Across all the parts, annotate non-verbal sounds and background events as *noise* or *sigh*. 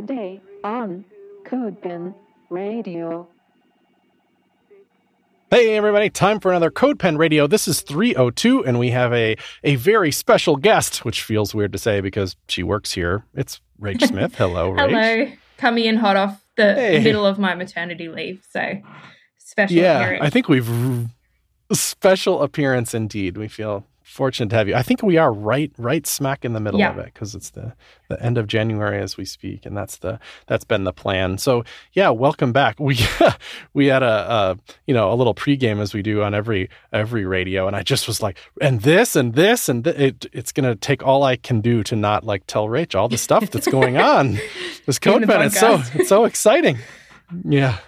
Today on CodePen Radio. Hey everybody, time for another CodePen Radio. This is 302 and we have a a very special guest, which feels weird to say because she works here. It's Rach *laughs* Smith. Hello, Rach. Hello. Coming in hot off the Hey. middle of my maternity leave. So special Yeah, appearance. I think we've special appearance indeed. We feel fortunate to have you. I think we are right right smack in the middle Yeah. of it because it's the the end of January as we speak and that's the that's been the plan. So, yeah, welcome back. We *laughs* we had a, a you know, a little pregame as we do on every every radio and I just was like, and this and this and th- it it's going to take all I can do to not like tell Rach all the stuff that's going *laughs* on. This code pen it's so it's so exciting. Yeah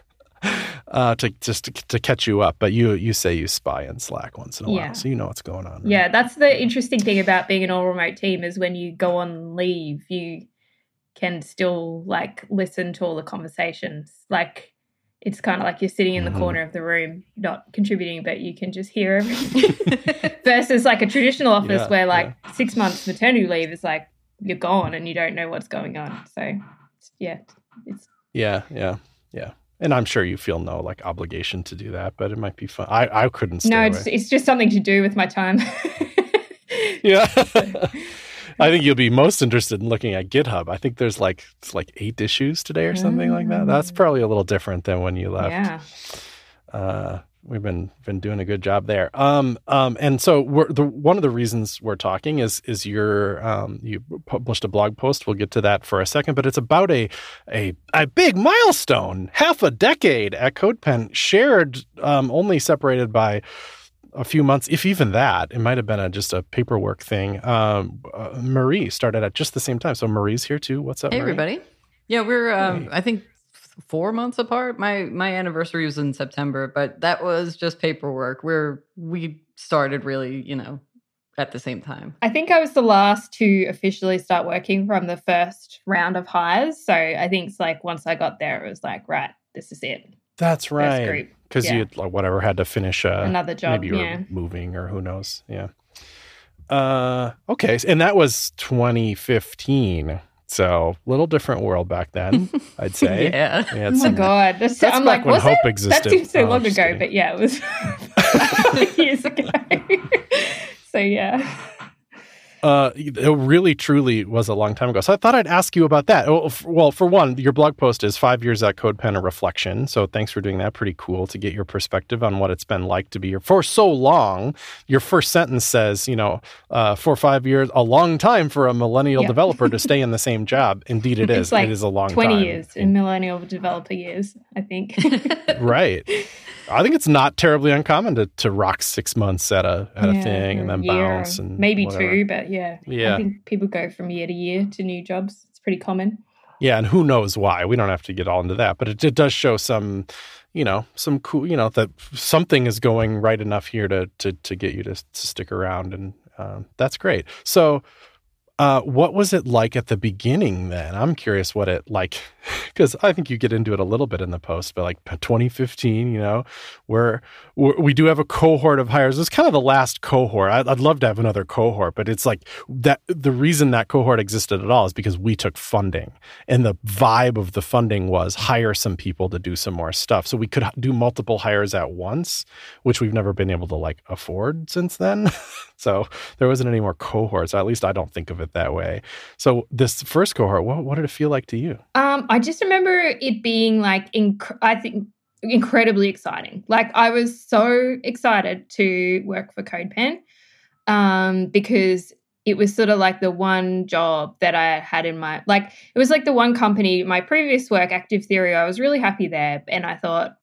*laughs* uh, to just to, to catch you up. But you you say you spy in Slack once in a Yeah. while, so you know what's going on. right? Yeah, that's the interesting thing about being an all remote team is when you go on leave, you can still like listen to all the conversations. Like it's kind of like you're sitting in the Mhm. corner of the room, not contributing, but you can just hear everything. *laughs* Versus like a traditional *laughs* office Yeah, where like six months maternity leave is like you're gone and you don't know what's going on. So yeah, it's yeah, yeah, yeah. And I'm sure you feel no like obligation to do that, but it might be fun. I I couldn't no, it's, it's just something to do with my time. *laughs* yeah. I think you'll be most interested in looking at GitHub. I think there's like it's like eight issues today or something like that. That's Mm. probably a little different than when you left. yeah. uh, we've been been doing a good job there. Um, um, and so we're the one of the reasons we're talking is is your um, you published a blog post. We'll get to that for a second, but it's about a a a big milestone, half a decade at CodePen, shared um, only separated by a few months, if even that. It might have been a, just a paperwork thing. Um, uh, Marie started at just the same time, so Marie's here too. What's up, Hey Marie? everybody. Yeah, we're um Hey. I think four months apart. My my anniversary was in September, but that was just paperwork. Where we started really, you know, at the same time. I think I was the last to officially start working from the first round of hires. So I think it's like once I got there, it was like, right, this is it. That's First right. group. Because Yeah. you like, whatever had to finish uh, Another job. maybe you were moving or who knows yeah uh okay and that was 2015 so little different world back then *laughs* i'd say yeah. We had Oh my some- God. That's, that's I'm back like, when was hope it? existed That seems so Oh, long ago, kidding. but yeah, it was *laughs* years ago. *laughs* so yeah. Uh it really truly was a long time ago. So i thought i'd ask you about that. Well f- well for one your blog post is five years at codepen a reflection. So thanks for doing that. Pretty cool to get your perspective on what it's been like to be here. For so long your first sentence says you know uh, for five years a long time for a millennial Yeah. developer to stay in the *laughs* same job. Indeed it is. Like it is a long 20 time. years in millennial developer years, I think. *laughs* right *laughs* i think it's not terribly uncommon to, to rock six months at a at a thing and then bounce and maybe whatever. two, but yeah. Yeah. I think people go from year to year to new jobs. It's pretty common. Yeah, and who knows why? We don't have to get all into that, but it, it does show some, you know, some cool, you know, that something is going right enough here to to to get you to, to stick around, and um, that's great. So, uh, what was it like at the beginning? Then I'm curious what it like, *laughs* because I think you get into it a little bit in the post, but like 2015, you know, where we do have a cohort of hires. It's kind of the last cohort. I'd, I'd love to have another cohort, but it's like that. The reason that cohort existed at all is because we took funding, and the vibe of the funding was hire some people to do some more stuff. So we could do multiple hires at once, which we've never been able to like afford since then. *laughs* so there wasn't any more cohorts. At least I don't think of it that way. So this first cohort, what, what did it feel like to you? Um, I just remember it being like, inc- I think, incredibly exciting. Like, I was so excited to work for CodePen um, because it was sort of like the one job that I had in my, like, it was like the one company, my previous work, Active Theory, I was really happy there. And I thought,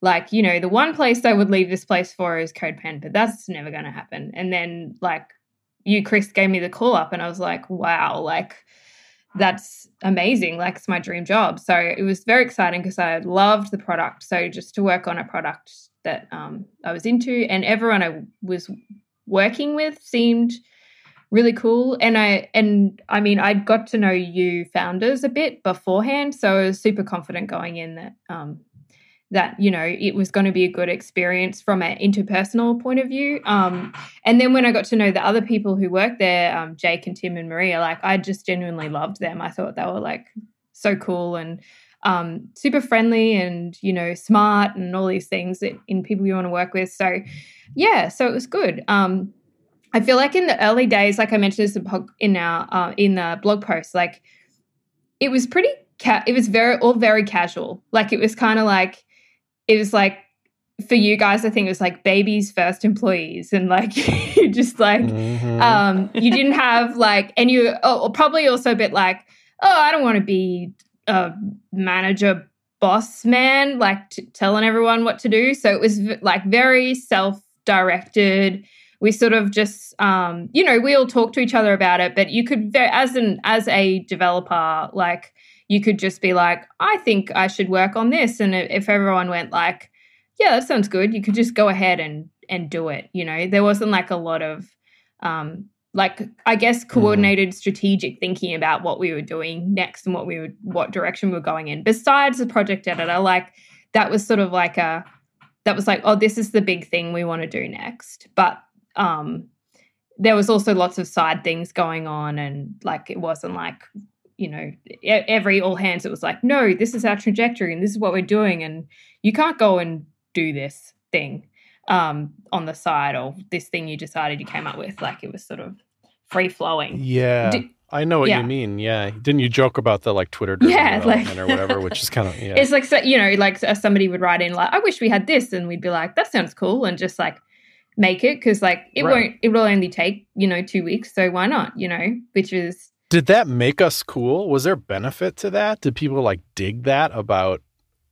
like, you know, the one place I would leave this place for is CodePen, but that's never going to happen. And then, like, you, Chris, gave me the call up, and I was like, wow, like, that's amazing. Like it's my dream job. So it was very exciting because I loved the product. So just to work on a product that um, I was into and everyone I was working with seemed really cool. And I and I mean I got to know you founders a bit beforehand. So I was super confident going in that um, that you know it was going to be a good experience from an interpersonal point of view um, and then when i got to know the other people who worked there um, jake and tim and maria like i just genuinely loved them i thought they were like so cool and um, super friendly and you know smart and all these things that in people you want to work with. So yeah, so it was good. Um, I feel like in the early days, like I mentioned this in our uh, in the blog post, like it was pretty. Ca- it was very all very casual. Like it was kind of like it was like for you guys, I think it was like babies first employees, and like *laughs* you just like mm-hmm. um, you didn't have like, and you oh, probably also a bit like, oh, I don't want to be a manager boss man, like t- telling everyone what to do. So it was v- like very self directed. We sort of just, um, you know, we all talk to each other about it, but you could, as an as a developer, like you could just be like, I think I should work on this, and if everyone went like yeah, that sounds good. You could just go ahead and and do it. You know, there wasn't like a lot of um like I guess mm. coordinated mm. strategic thinking about what we were doing next and what we would what direction we were going in. Besides the project editor, like that was sort of like a that was like, oh, this is the big thing we want to do next. But um there was also lots of side things going on and like it wasn't like you know every all hands it was like no this is our trajectory and this is what we're doing and you can't go and do this thing um, on the side or this thing you decided you came up with. Like it was sort of free flowing. Yeah. I know what yeah. you mean. Yeah. Didn't you joke about the like Twitter yeah, like, or whatever, *laughs* which is kind of, yeah. It's like, you know, like somebody would write in like, I wish we had this. And we'd be like, that sounds cool. And just like make it. Cause like it right. won't, it will only take, you know, two weeks. So why not, you know, which is. Did that make us cool? Was there benefit to that? Did people like dig that about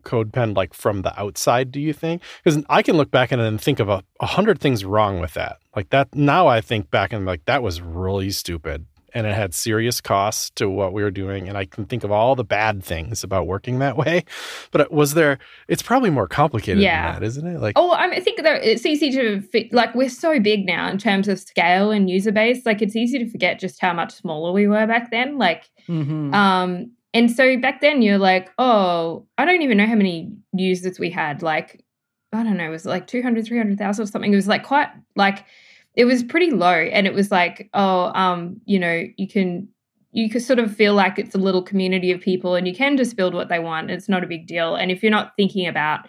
CodePen like from the outside, do you think? Because I can look back and think of a, a hundred things wrong with that. Like that now I think back and like that was really stupid. And it had serious costs to what we were doing. And I can think of all the bad things about working that way. But was there, it's probably more complicated yeah. than that, isn't it? Like, oh, I think that it's easy to fit, like, we're so big now in terms of scale and user base. Like, it's easy to forget just how much smaller we were back then. Like, mm-hmm. um, and so back then you're like, oh, I don't even know how many users we had. Like, I don't know, it was like 200, 300,000 or something. It was like quite like, it was pretty low. And it was like, oh, um, you know, you can, you could sort of feel like it's a little community of people and you can just build what they want. It's not a big deal. And if you're not thinking about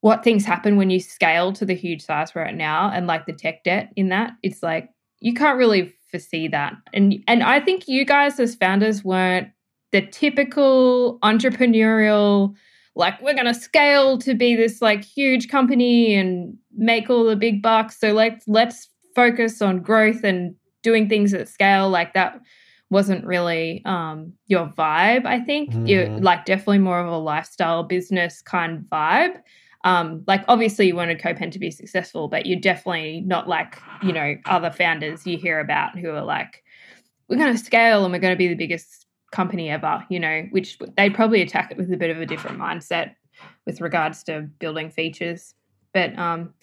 what things happen when you scale to the huge size we're at now and like the tech debt in that, it's like, you can't really foresee that. And and I think you guys as founders weren't the typical entrepreneurial like we're going to scale to be this like huge company and make all the big bucks. So let's let's focus on growth and doing things at scale. Like that wasn't really um, your vibe i think. Mm. you're like definitely more of a lifestyle business kind of vibe. Um, like obviously you wanted CodePen to be successful but you're definitely not like you know other founders you hear about who are like we're going to scale and we're going to be the biggest company ever, you know, which they'd probably attack it with a bit of a different mindset with regards to building features. But um,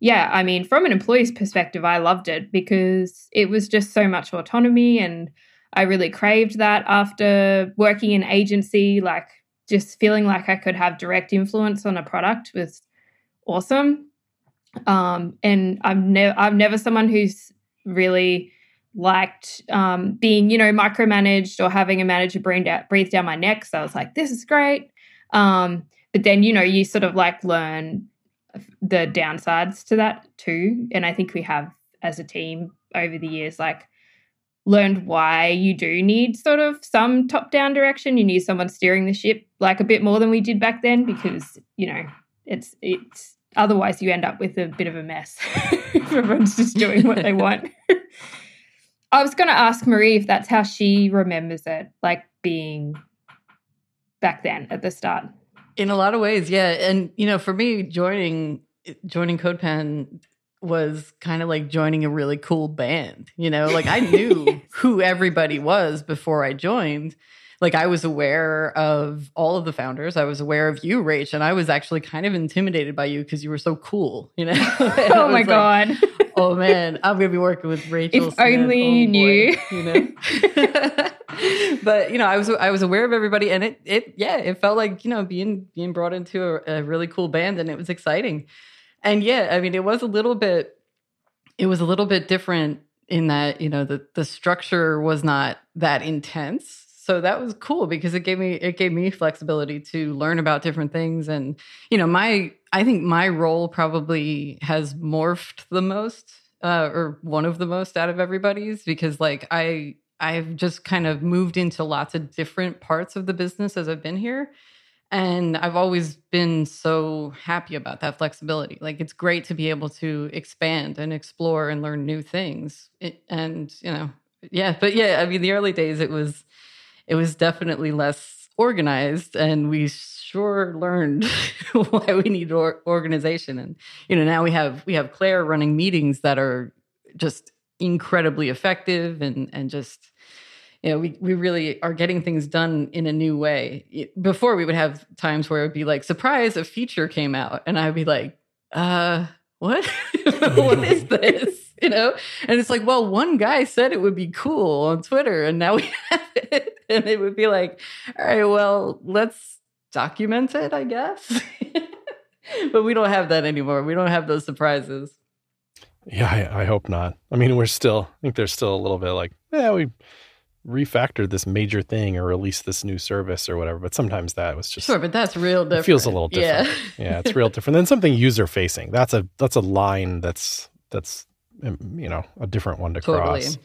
yeah, I mean, from an employee's perspective, I loved it because it was just so much autonomy and I really craved that after working in agency, like just feeling like I could have direct influence on a product was awesome. Um, and I'm never I'm never someone who's really liked um, being, you know, micromanaged or having a manager breathe down, breathe down my neck. So I was like, this is great. Um, but then, you know, you sort of like learn the downsides to that too. And I think we have as a team over the years, like, learned why you do need sort of some top down direction. You need someone steering the ship like a bit more than we did back then because, you know, it's, it's, otherwise you end up with a bit of a mess *laughs* if everyone's just doing what they *laughs* want. I was going to ask Marie if that's how she remembers it, like being back then at the start. In a lot of ways, yeah. And you know, for me, joining joining CodePen was kind of like joining a really cool band. You know, like I knew *laughs* who everybody was before I joined. Like I was aware of all of the founders. I was aware of you, Rach, and I was actually kind of intimidated by you because you were so cool. You know? *laughs* oh my god! Oh man, I'm gonna be working with Rachel. If Smith. only oh, you knew, you know. *laughs* but you know, I was I was aware of everybody, and it it yeah, it felt like you know being being brought into a, a really cool band, and it was exciting. And yeah, I mean, it was a little bit, it was a little bit different in that you know the the structure was not that intense so that was cool because it gave me it gave me flexibility to learn about different things and you know my i think my role probably has morphed the most uh, or one of the most out of everybody's because like i i've just kind of moved into lots of different parts of the business as i've been here and I've always been so happy about that flexibility. Like it's great to be able to expand and explore and learn new things. It, and you know, yeah, but yeah, I mean the early days it was it was definitely less organized and we sure learned *laughs* why we need or- organization and you know, now we have we have Claire running meetings that are just incredibly effective and and just you know, we, we really are getting things done in a new way. Before we would have times where it would be like, surprise, a feature came out. And I'd be like, uh, what? *laughs* what is this? *laughs* You know? And it's like, well, one guy said it would be cool on Twitter and now we *laughs* have it. And it would be like, all right, well, let's document it, I guess. *laughs* but we don't have that anymore. We don't have those surprises. Yeah, I, I hope not. I mean, we're still, I think there's still a little bit like, yeah, we refactored this major thing or released this new service or whatever. But sometimes that was just sure, but that's real different. feels a little different. Yeah, yeah it's real different than something user facing. That's a that's a line that's that's you know a different one to totally. cross.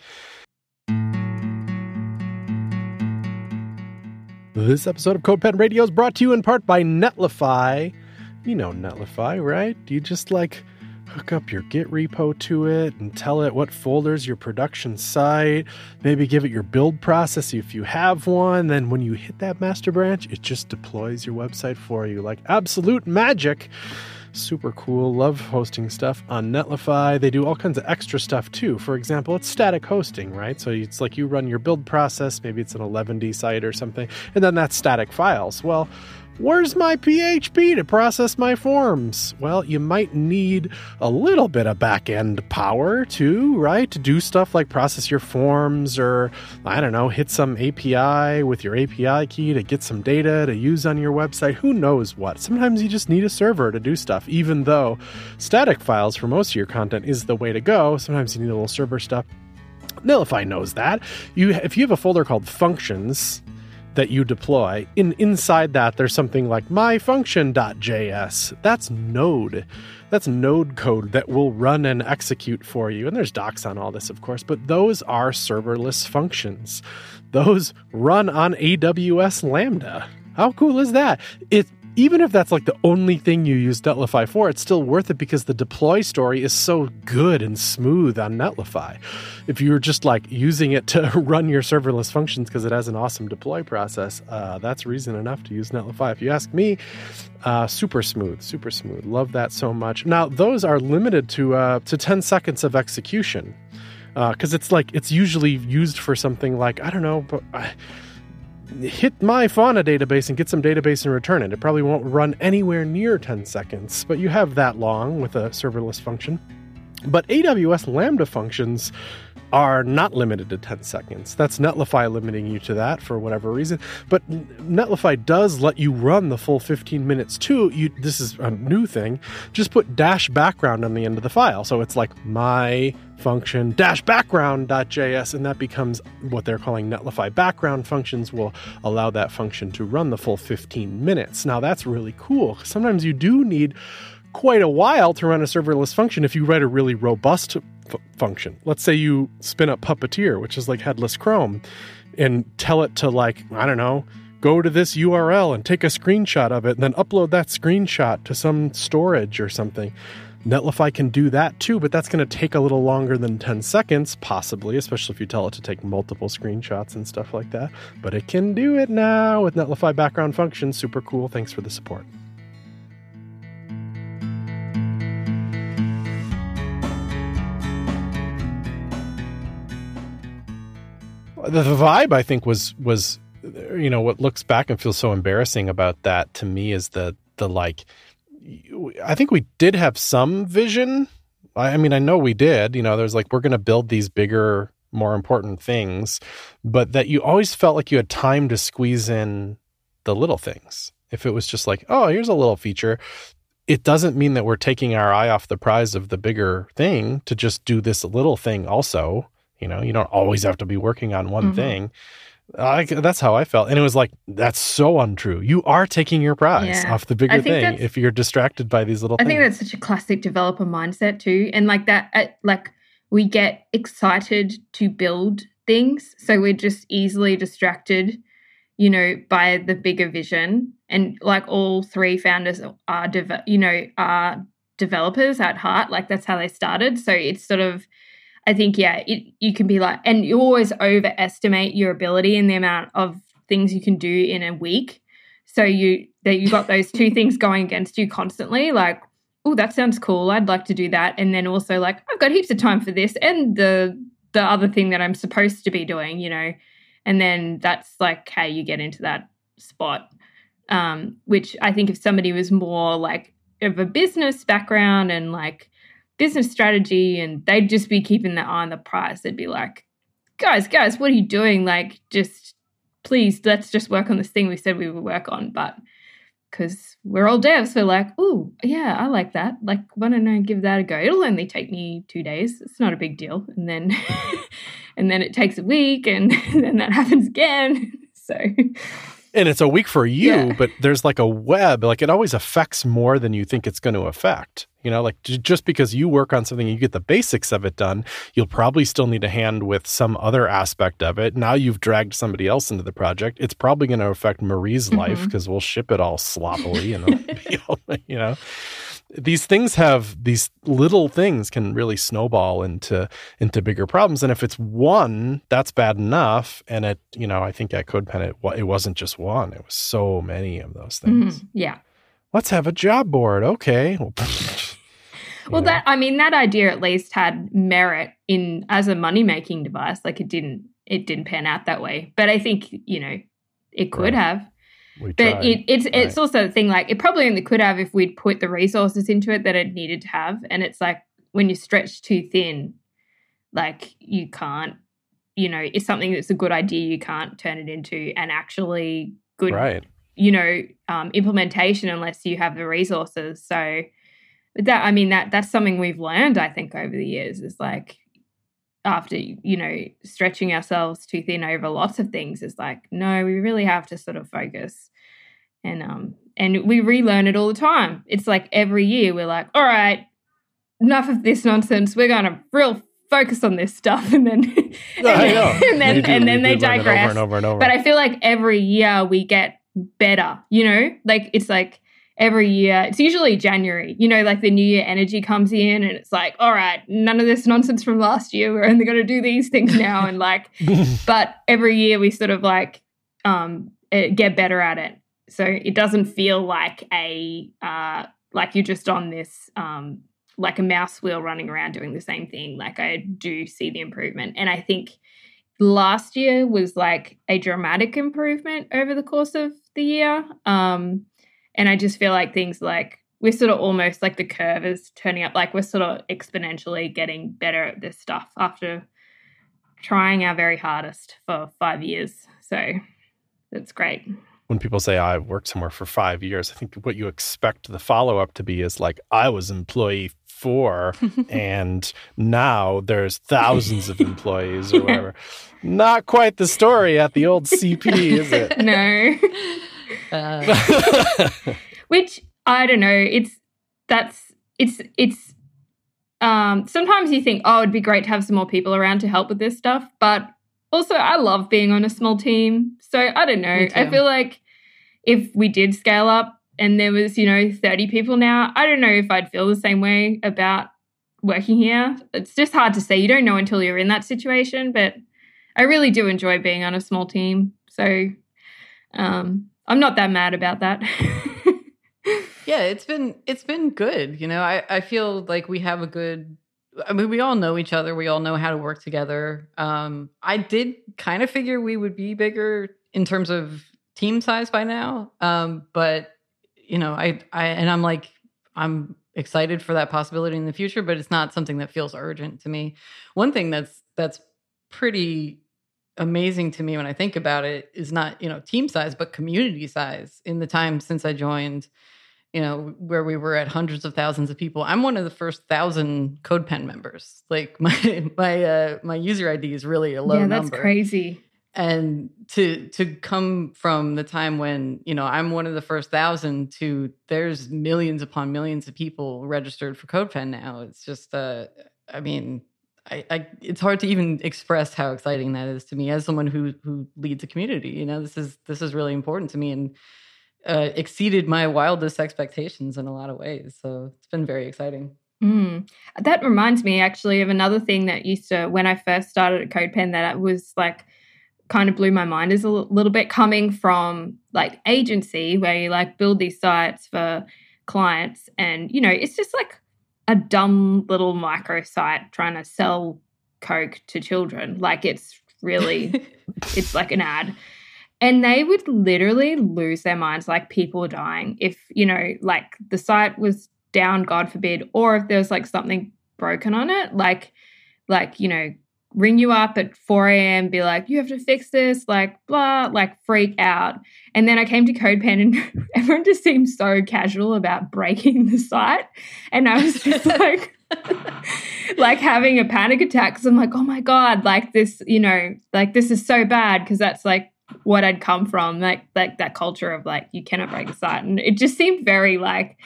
This episode of CodePen Radio is brought to you in part by Netlify. You know Netlify, right? You just like hook up your Git repo to it and tell it what folders your production site, maybe give it your build process if you have one. Then when you hit that master branch, it just deploys your website for you like absolute magic. Super cool. Love hosting stuff on Netlify. They do all kinds of extra stuff too. For example, it's static hosting, right? So it's like you run your build process, maybe it's an Eleventy site or something, and then that's static files. Well, Where's my PHP to process my forms? Well, you might need a little bit of back end power too, right? To do stuff like process your forms or, I don't know, hit some API with your API key to get some data to use on your website. Who knows what? Sometimes you just need a server to do stuff, even though static files for most of your content is the way to go. Sometimes you need a little server stuff. Netlify knows that. You, if you have a folder called functions, that you deploy. In inside that there's something like myfunction.js. That's node. That's node code that will run and execute for you. And there's docs on all this, of course, but those are serverless functions. Those run on AWS Lambda. How cool is that? It even if that's like the only thing you use Netlify for, it's still worth it because the deploy story is so good and smooth on Netlify. If you're just like using it to *laughs* run your serverless functions because it has an awesome deploy process, uh, that's reason enough to use Netlify. If you ask me, uh, super smooth, super smooth. Love that so much. Now those are limited to uh, to 10 seconds of execution because uh, it's like it's usually used for something like I don't know, but. Uh, hit my Fauna database and get some database and return it. It probably won't run anywhere near 10 seconds, but you have that long with a serverless function. But AWS Lambda functions are not limited to 10 seconds. That's Netlify limiting you to that for whatever reason. But Netlify does let you run the full 15 minutes too. You, this is a new thing. Just put dash background on the end of the file. So it's like my function dash background.js, and that becomes what they're calling Netlify background functions will allow that function to run the full 15 minutes. Now that's really cool. Sometimes you do need quite a while to run a serverless function if you write a really robust f- function. Let's say you spin up Puppeteer, which is like headless Chrome, and tell it to, like, I don't know, go to this URL and take a screenshot of it and then upload that screenshot to some storage or something. Netlify can do that too, but that's going to take a little longer than 10 seconds, possibly, especially if you tell it to take multiple screenshots and stuff like that. But it can do it now with Netlify background functions. Super cool. Thanks for the support. the, the vibe I think was was you know what looks back and feels so embarrassing about that to me is the the like I think we did have some vision. I, I mean, I know we did. You know, there's like we're going to build these bigger, more important things, but that you always felt like you had time to squeeze in the little things. If it was just like, oh, here's a little feature, it doesn't mean that we're taking our eye off the prize of the bigger thing to just do this little thing also. You know, you don't always have to be working on one mm-hmm. thing. I, that's how I felt. And it was like, that's so untrue. You are taking your prize Yeah. off the bigger thing if you're distracted by these little things. I things. think that's such a classic developer mindset too, and like that, uh, like we get excited to build things, so we're just easily distracted, you know, by the bigger vision. And like all three founders are, deve- you know, are developers at heart. Like that's how they started. So it's sort of, I think, yeah, it you can be like, and you always overestimate your ability and the amount of things you can do in a week. So you that you got those two *laughs* things going against you constantly, like, oh, that sounds cool. I'd like to do that. And then also like, I've got heaps of time for this and the the other thing that I'm supposed to be doing, you know. And then that's like how you get into that spot. Um, which I think if somebody was more like of a business background and like business strategy and they'd just be keeping their eye on the prize, they'd be like, guys, guys, what are you doing? Like, just please, let's just work on this thing we said we would work on. But because we're all devs, we're like, oh, yeah, I like that. Like, why don't I give that a go? It'll only take me two days. It's not a big deal. And then, *laughs* and then it takes a week, and *laughs* then that happens again. *laughs* So, and it's a week for you, Yeah. but there's like a web, like it always affects more than you think it's going to affect. You know, like j- just because you work on something, and you get the basics of it done, you'll probably still need a hand with some other aspect of it. Now you've dragged somebody else into the project. It's probably going to affect Marie's life Mhm. because we'll ship it all sloppily and *laughs* be all, you know. These things have these little things can really snowball into into bigger problems. And if it's one, that's bad enough. And it, you know, I think at CodePen it it wasn't just one; it was so many of those things. mhm, yeah. Let's have a job board, okay? *laughs* Well, Well, know. that I mean, that idea at least had merit in as a money making device. Like it didn't, it didn't pan out that way. But I think you know, it could Right. have. We But tried. it, it's it's also the thing. Like it probably only could have if we'd put the resources into it that it needed to have. And it's like when you stretch too thin, like you can't. You know, it's something that's a good idea. You can't turn it into an actually good right. you know um, implementation unless you have the resources so that i mean that that's something we've learned i think over the years is like after you know stretching ourselves too thin over lots of things is like no we really have to sort of focus and um and we relearn it all the time it's like every year we're like all right enough of this nonsense we're going to real focus on this stuff *laughs* and then and I then, *laughs* and then, do- and then they do learn it digress over and over and over. but I feel like every year we get better, you know? Like it's like every year, it's usually January, you know, like the new year energy comes in and it's like, all right, none of this nonsense from last year. We're only going to do these things now. And like, *laughs* but every year we sort of like um eh, get better at it. So it doesn't feel like a, uh, like you're just on this, um, like a mouse wheel running around doing the same thing. Like I do see the improvement. And I think last year was like a dramatic improvement over the course of the year. Um, and I just feel like things like we're sort of almost like the curve is turning up, like we're sort of exponentially getting better at this stuff after trying our very hardest for five years. So that's great. When people say I've worked somewhere for five years, I think what you expect the follow up to be is like I was employee four, *laughs* and now there's thousands of *laughs* employees or Yeah. whatever. Not quite the story at the old CP, is it? *laughs* No. Uh, which i don't know it's that's it's it's um sometimes you think oh it'd be great to have some more people around to help with this stuff but also i love being on a small team so i don't know i feel like if we did scale up and there was you know 30 people now i don't know if i'd feel the same way about working here it's just hard to say you don't know until you're in that situation but i really do enjoy being on a small team so um i'm not that mad about that *laughs* yeah, it's been it's been good. You know, I I feel like we have a good. I mean, we all know each other. We all know how to work together. Um, I did kind of figure we would be bigger in terms of team size by now. Um, but you know, I I and I'm like I'm excited for that possibility in the future, but it's not something that feels urgent to me. One thing that's that's pretty amazing to me when I think about it is not, you know, team size, but community size in the time since I joined, you know, where we were at hundreds of thousands of people. I'm one of the first thousand CodePen members. Like *laughs* my my uh my user ID is really a low yeah, that's number. crazy. And to to come from the time when you know i'm one of the first thousand to there's millions upon millions of people registered for codepen now. It's just uh i mean I, I it's hard to even express how exciting that is to me as someone who who leads a community you know? This is this is really important to me and uh, exceeded my wildest expectations in a lot of ways so it's been very exciting. Mm. That reminds me actually of another thing that used to, when I first started at CodePen, that was like kind of blew my mind is a little bit coming from like agency where you like build these sites for clients and you know it's just like a dumb little micro site trying to sell coke to children. Like it's really *laughs* it's like an ad. And they would literally lose their minds like people dying if you know like the site was down god forbid or if there was like something broken on it. Like like you know ring you up at 4 a.m., be like, you have to fix this, like, blah, like freak out. And then I came to CodePen and *laughs* everyone just seemed so casual about breaking the site. And I was just *laughs* like, like having a panic attack. Cause I'm like, oh my God, like this, you know, like this is so bad. Cause that's like what I'd come from, like, like that culture of like, you cannot break a site. And it just seemed very like,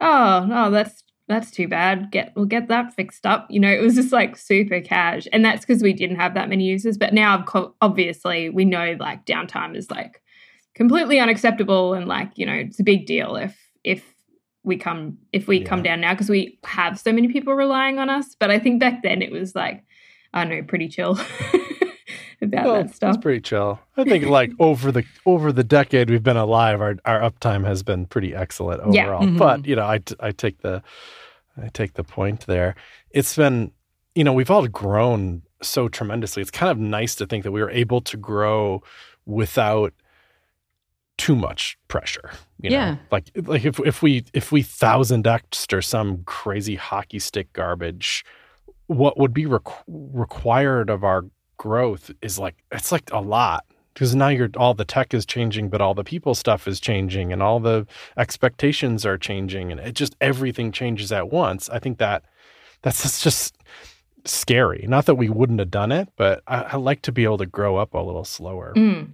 oh, no, that's that's too bad. Get we'll get that fixed up. You know, it was just like super cash, and that's because we didn't have that many users. But now, obviously, we know like downtime is like completely unacceptable, and like you know, it's a big deal if if we come if we yeah. come down now because we have so many people relying on us. But I think back then it was like I don't know, pretty chill. *laughs* about well, that stuff. It's pretty chill. I think like *laughs* over the over the decade we've been alive, our our uptime has been pretty excellent overall. Yeah. Mm-hmm. But you know, I I take the I take the point there. It's been you know we've all grown so tremendously. It's kind of nice to think that we were able to grow without too much pressure. You know? yeah. Like like if if we if we thousand X'd or some crazy hockey stick garbage, what would be requ- required of our growth is like it's like a lot because now you're all the tech is changing but all the people stuff is changing and all the expectations are changing and it just everything changes at once. I think that that's just scary. Not that we wouldn't have done it but i, I like to be able to grow up a little slower. Mm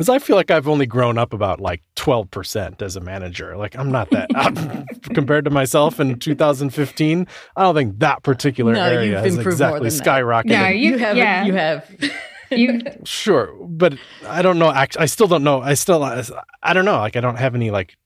because I feel like I've only grown up about like 12% as a manager. Like I'm not that *laughs* compared to myself in 2015. I don't think that particular no, area has exactly skyrocketed. No, you, you have. Yeah. You have. you *laughs* sure, but I don't know. I still don't know. I still, I don't know. Like I don't have any like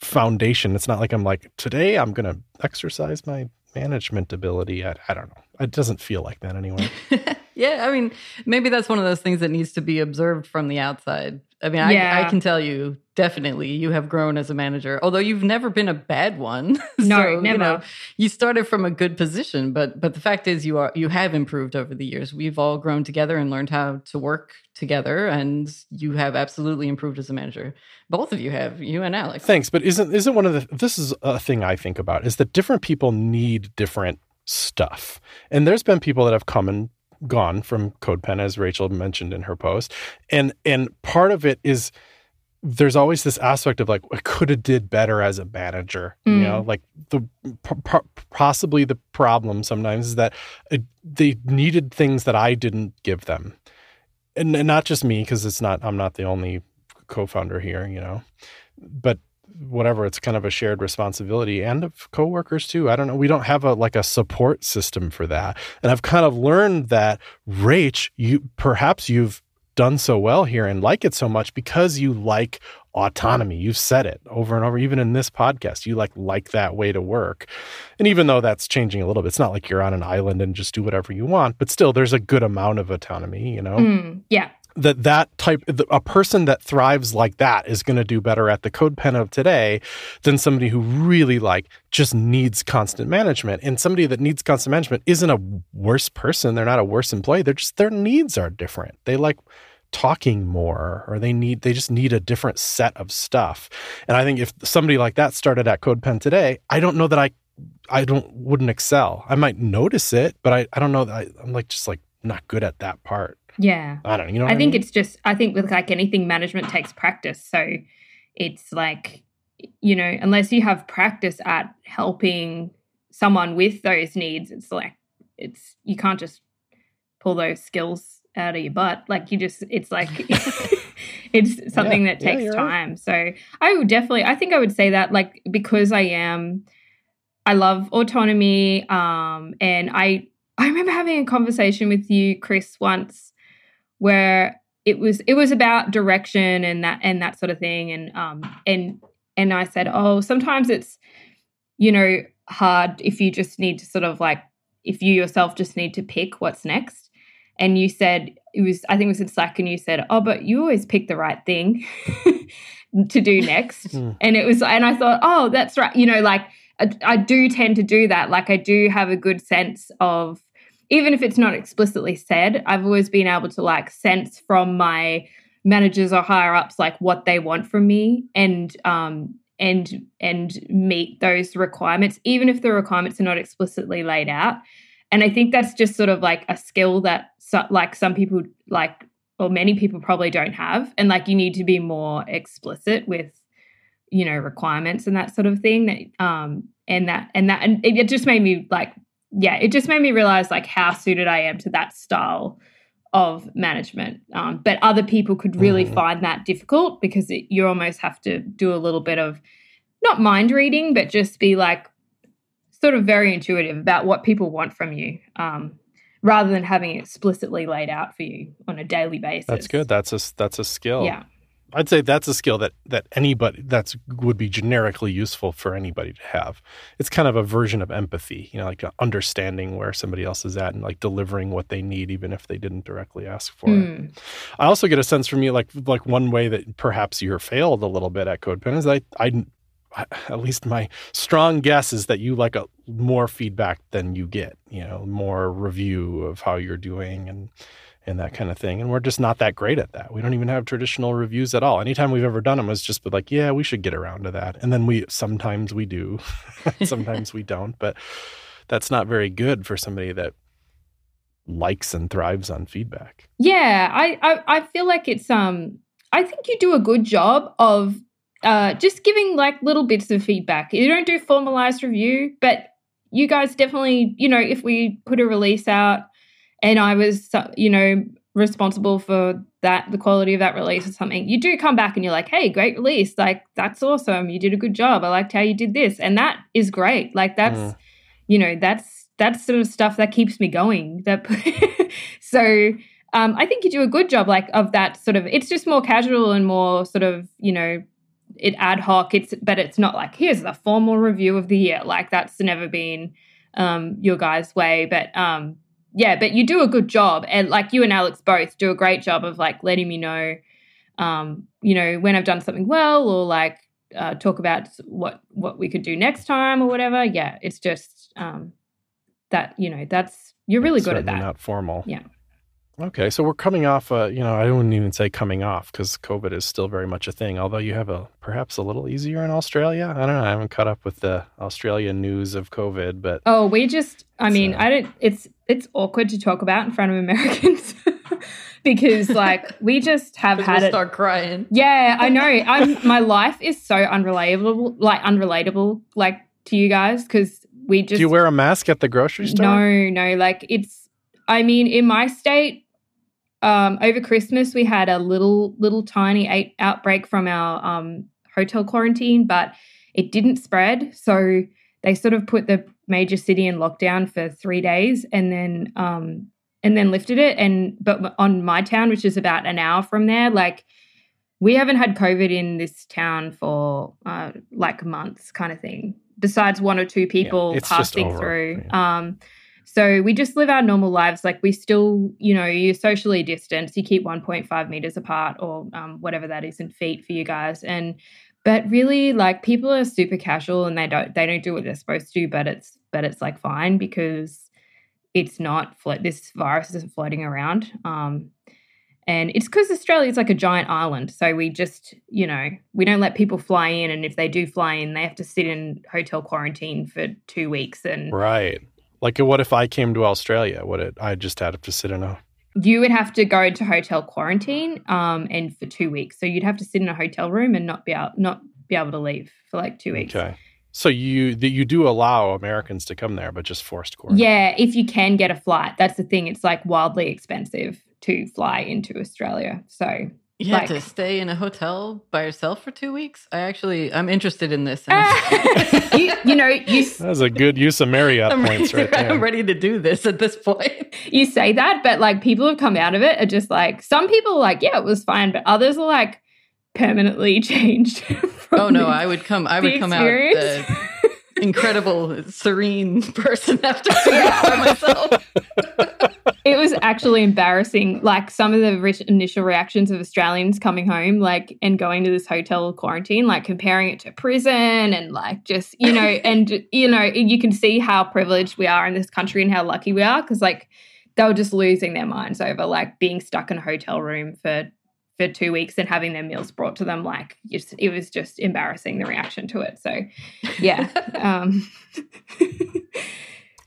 foundation. It's not like I'm like today I'm going to exercise my management ability. I, I don't know. It doesn't feel like that anyway. *laughs* yeah, I mean, maybe that's one of those things that needs to be observed from the outside. I mean, yeah. I, I, can tell you definitely you have grown as a manager, although you've never been a bad one. *laughs* No, so, never. You, know, you started from a good position, but but the fact is you are you have improved over the years. We've all grown together and learned how to work together, and you have absolutely improved as a manager. Both of you have, you and Alex. Thanks, but isn't isn't one of the this is a thing I think about is that different people need different stuff. And there's been people that have come and gone from CodePen, as Rachel mentioned in her post. And and part of it is there's always this aspect of like I could have did better as a manager. Mm. You know, like the possibly the problem sometimes is that it, they needed things that I didn't give them, and, and not just me because it's not I'm not the only co-founder here. You know, but whatever it's kind of a shared responsibility and of coworkers too. I don't know we don't have a like a support system for that. And i've kind of learned that rach you perhaps you've done so well here and like it so much because you like autonomy. You've said it over and over even in this podcast you like like that way to work. And even though that's changing a little bit it's not like you're on an island and just do whatever you want but still there's a good amount of autonomy you know? Mm, yeah that that type a person that thrives like that is going to do better at the CodePen of today than somebody who really like just needs constant management. And somebody that needs constant management isn't a worse person. They're not a worse employee. They're just their needs are different. They like talking more or they need they just need a different set of stuff. And i think if somebody like that started at CodePen today i don't know that i i don't wouldn't excel. I might notice it but i, I don't know that I, i'm like just like not good at that part yeah. I don't know. You know I think I mean? it's just, I think with like anything, management takes practice. So it's like, you know, unless you have practice at helping someone with those needs, it's like, it's, you can't just pull those skills out of your butt. Like you just, it's like *laughs* *laughs* it's something Yeah, that takes right. time. So I would definitely, I think I would say that like because I am, I love autonomy. Um, and I, I remember having a conversation with you, Chris, once where it was it was about direction and that and that sort of thing. And um and and I said oh sometimes it's you know hard if you just need to sort of like if you yourself just need to pick what's next. And you said it was I think it was in Slack and you said oh but you always pick the right thing *laughs* to do *laughs* next. Hmm. and it was and I thought oh that's right. You know like I, I do tend to do that. Like I do have a good sense of even if it's not explicitly said, I've always been able to like sense from my managers or higher ups like what they want from me and um and and meet those requirements, even if the requirements are not explicitly laid out. And I think that's just sort of like a skill that so, like some people like or many people probably don't have. And like you need to be more explicit with you know requirements and that sort of thing that um and that and that and it just made me like yeah, it just made me realize like how suited I am to that style of management. Um, but other people could really Mhm. find that difficult because it, you almost have to do a little bit of not mind reading, but just be like sort of very intuitive about what people want from you, um, rather than having it explicitly laid out for you on a daily basis. That's good. That's a that's a skill. Yeah. I'd say that's a skill that that anybody that's would be generically useful for anybody to have. It's kind of a version of empathy, you know, like understanding where somebody else is at and like delivering what they need, even if they didn't directly ask for it. Mm. I also get a sense from you, like like one way that perhaps you're failed a little bit at CodePen is I I at least my strong guess is that you like a more feedback than you get, you know, more review of how you're doing and and that kind of thing. And we're just not that great at that. We don't even have traditional reviews at all. Anytime we've ever done them was just been like, yeah, we should get around to that. And then we sometimes we do, *laughs* sometimes we don't. But that's not very good for somebody that likes and thrives on feedback. Yeah, I, I I feel like it's um I think you do a good job of uh just giving like little bits of feedback. You don't do formalized review, but you guys definitely, you know, if we put a release out and I was you know responsible for that the quality of that release or something, you do come back and you're like, "Hey, great release. Like that's awesome. You did a good job. I liked how you did this." And that is great. Like that's Mm. you know, that's that's sort of stuff that keeps me going. That *laughs* so um, I think you do a good job, like of that sort of. It's just more casual and more sort of, you know, it ad hoc. It's but it's not like here's the formal review of the year. Like that's never been um, your guys' way. But um, yeah, but you do a good job, and like you and Alex both do a great job of like letting me know, um, you know, when I've done something well, or like uh, talk about what what we could do next time or whatever. Yeah, it's just um, that you know that's you're really good at that. Not formal. Yeah. Okay, so we're coming off. Uh, you know, I wouldn't even say coming off because COVID is still very much a thing. Although you have a perhaps a little easier in Australia. I don't know. I haven't caught up with the Australian news of COVID, but Oh, we just I mean, So- I don't it's it's awkward to talk about in front of Americans *laughs* because like we just have had we'll it start crying. Yeah, I know. I'm my life is so unrelatable, like unrelatable like to you guys cuz we just do you wear a mask at the grocery store? No, no, like it's I mean, in my state um over Christmas we had a little little tiny eight outbreak from our um hotel quarantine, but it didn't spread. So they sort of put the major city in lockdown for 3 days and then um and then lifted it. And but on my town which is about an hour from there like we haven't had covid in this town for uh, like months kind of thing besides one or two people just passing through. um so we just live our normal lives like we still you know you socially distance you keep 1.5 meters apart or um, whatever that is in feet for you guys and but really like people are super casual and they don't they don't do what they're supposed to but it's but it's like fine because it's not this virus isn't floating around um and it's because australia is like a giant island so we just you know we don't let people fly in and if they do fly in they have to sit in hotel quarantine for two weeks and Right. Like, what if I came to Australia? Would it? I just had to sit in a. you would have to go into hotel quarantine um and for two weeks so you'd have to sit in a hotel room and not be able not be able to leave for like two weeks Okay. So you that you do allow Americans to come there, but just forced quarantine. Yeah, if you can get a flight, that's the thing. It's like wildly expensive. to fly into Australia. So You had to stay in a hotel by yourself for two weeks. I actually, I'm interested in this. *laughs* you, you know, you That was a good use of Marriott I'm points ready, right there. I'm ready to do this at this point. you say that, but like people have come out of it are just like some people are like, yeah, it was fine, but others are like permanently *laughs* changed. from Oh no, the- I would come. I would come out the incredible, serene person after being by myself. *laughs* it was actually embarrassing. Like some of the initial reactions of Australians coming home, like and going to this hotel quarantine, like comparing it to prison, and like just you know, *laughs* and you know, you can see how privileged we are in this country and how lucky we are because like they were just losing their minds over like being stuck in a hotel room for for two weeks and having their meals brought to them. Like just it was just embarrassing the reaction to it. So yeah. *laughs* um *laughs*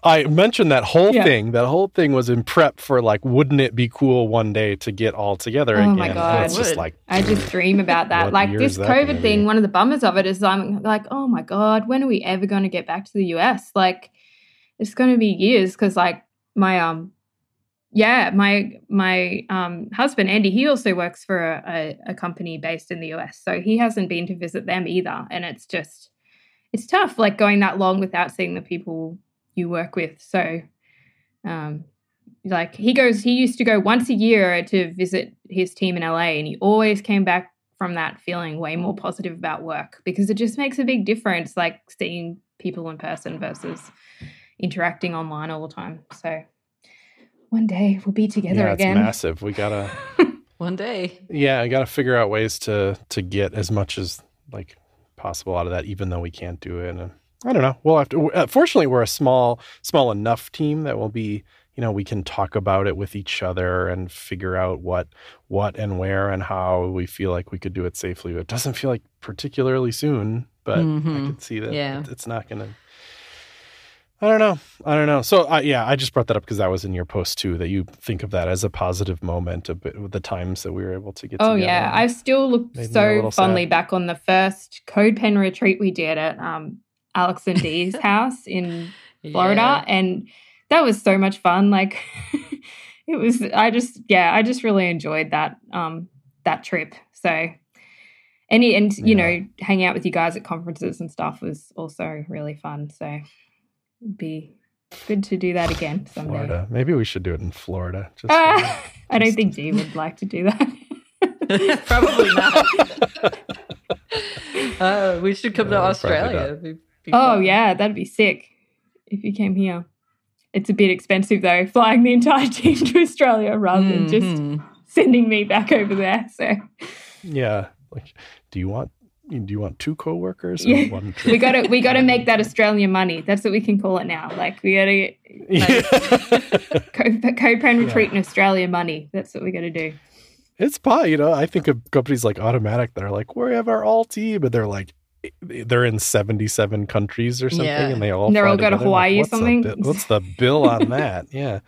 I mentioned that whole Yeah. thing. That whole thing was in prep for like, wouldn't it be cool one day to get all together Oh again? my And God. It's just like I just dream about that. Like this is that gonna COVID thing, one of the bummers of it is I'm like, oh my God, when are we ever going to get back to the US? Like, it's going to be years because, like, my, um, yeah, my my um, husband Andy, he also works for a, a, a company based in the US, so he hasn't been to visit them either, and it's just it's tough, like going that long without seeing the people you work with. So, um, like he goes he used to go once a year to visit his team in LA and he always came back from that feeling way more positive about work because it just makes a big difference like seeing people in person versus interacting online all the time. So one day we'll be together yeah, again. it's massive. We gotta, *laughs* One day. yeah, I gotta figure out ways to to get as much as like possible out of that, even though we can't do it. And I don't know. We'll have to. Uh, fortunately, we're a small, small enough team that we'll be. You know, we can talk about it with each other and figure out what, what and where and how we feel like we could do it safely. It doesn't feel like particularly soon, but I Mhm. could see that Yeah. it's not going to. I don't know. I don't know. So, uh, yeah, I just brought that up because that was in your post too. That you think of that as a positive moment, of the times that we were able to get. Oh yeah, I still look so fondly sad. back on the first CodePen retreat we did at um, Alex and *laughs* Dee's house in Florida, and that was so much fun. Like *laughs* it was, I just yeah, I just really enjoyed that um that trip. So any and you Yeah. know hanging out with you guys at conferences and stuff was also really fun. So it'd be good to do that again someday. Florida. Maybe we should do it in Florida. Just Ah, *laughs* I don't think Dee would like to do that. Probably not. uh, we should come to No, probably Australia. Not. It'd be- be Oh fun. yeah, that'd be sick if you came here. It's a bit expensive though, flying the entire *laughs* team to Australia rather than just Mhm. sending me back over there. So yeah. Like, do you want? Do you want two coworkers? Or Yeah. one *laughs* we gotta we gotta make that Australian money. That's what we can call it now. Like we gotta *laughs* Yeah. code, CodePen Yeah. retreat in Australia money. That's what we gotta do. it's pie. You know, I think of companies like Automattic that are like, we have our all team, but they're like, they're in seventy-seven countries or something, Yeah. and they all And they're all go to together. I'm like, Hawaii or what's the something? bi- what's the bill on that? *laughs* Yeah.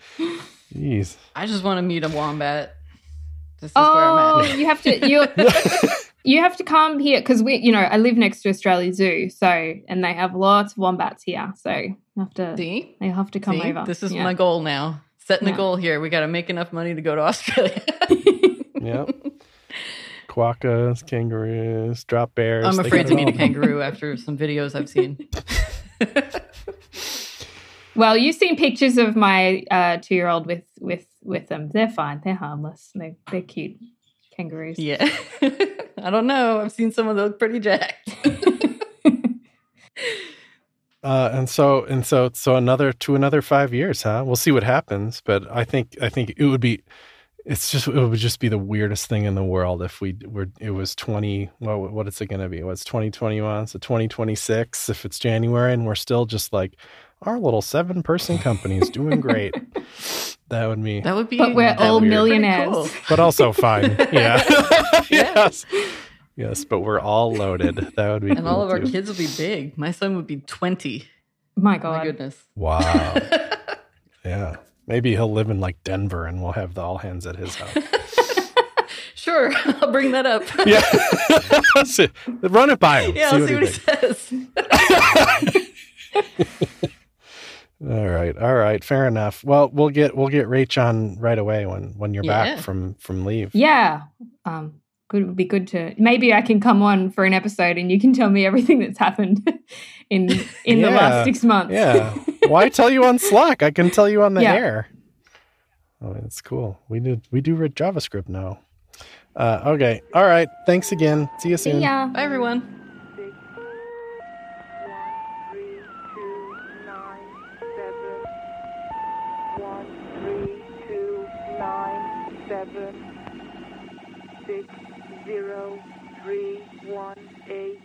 Jeez. I just want to meet a wombat. This is where I'm Oh, at. you have to you *laughs* you have to come here because we you know I live next to Australia Zoo, so and they have lots of wombats here. So you have to See? they have to come See? over. This is Yeah. my goal now. Setting Yeah. a goal here. We got to make enough money to go to *laughs* Australia. Yep. Quokkas, kangaroos, drop bears. I'm afraid got to it meet a kangaroo *laughs* after some videos I've seen. *laughs* Well, you've seen pictures of my uh, two year old with with with them. They're fine. They're harmless. They they're cute kangaroos. yeah. *laughs* I don't know. I've seen some of those pretty jacked. Uh, and so and so so another to another five years, huh? We'll see what happens, but I think I think it would be. It's just it would just be the weirdest thing in the world if we were it was twenty. Well, what is it going to be? What's twenty twenty one? So twenty twenty six. If it's January and we're still just like our little seven person company is doing great, *laughs* that would be. That would be. But we're all would be pretty millionaires. cool. *laughs* But also fine. Yeah. *laughs* Yeah. yes. Yes, but we're all loaded. That would be. And all cool, of our kids will be big. My son would be 20. My My God. goodness. Wow. Yeah. Maybe he'll live in like Denver and we'll have the all hands at his house. *laughs* *laughs* sure. I'll bring that up. *laughs* yeah. See- Run it by him. Yeah, I'll see what he thinks. says. All right, all right, fair enough. Well, we'll get we'll get Rach on right away when when you're Yeah. back from from leave. Yeah. Um, good. It would be good to maybe I can come on for an episode and you can tell me everything that's happened *laughs* in in the last six months. Yeah. Why tell you on Slack? I can tell you on the Yeah. air. Oh, that's cool. We do we do read JavaScript now. Uh, okay. All right. Thanks again. See you soon. See ya. Bye, everyone. 1A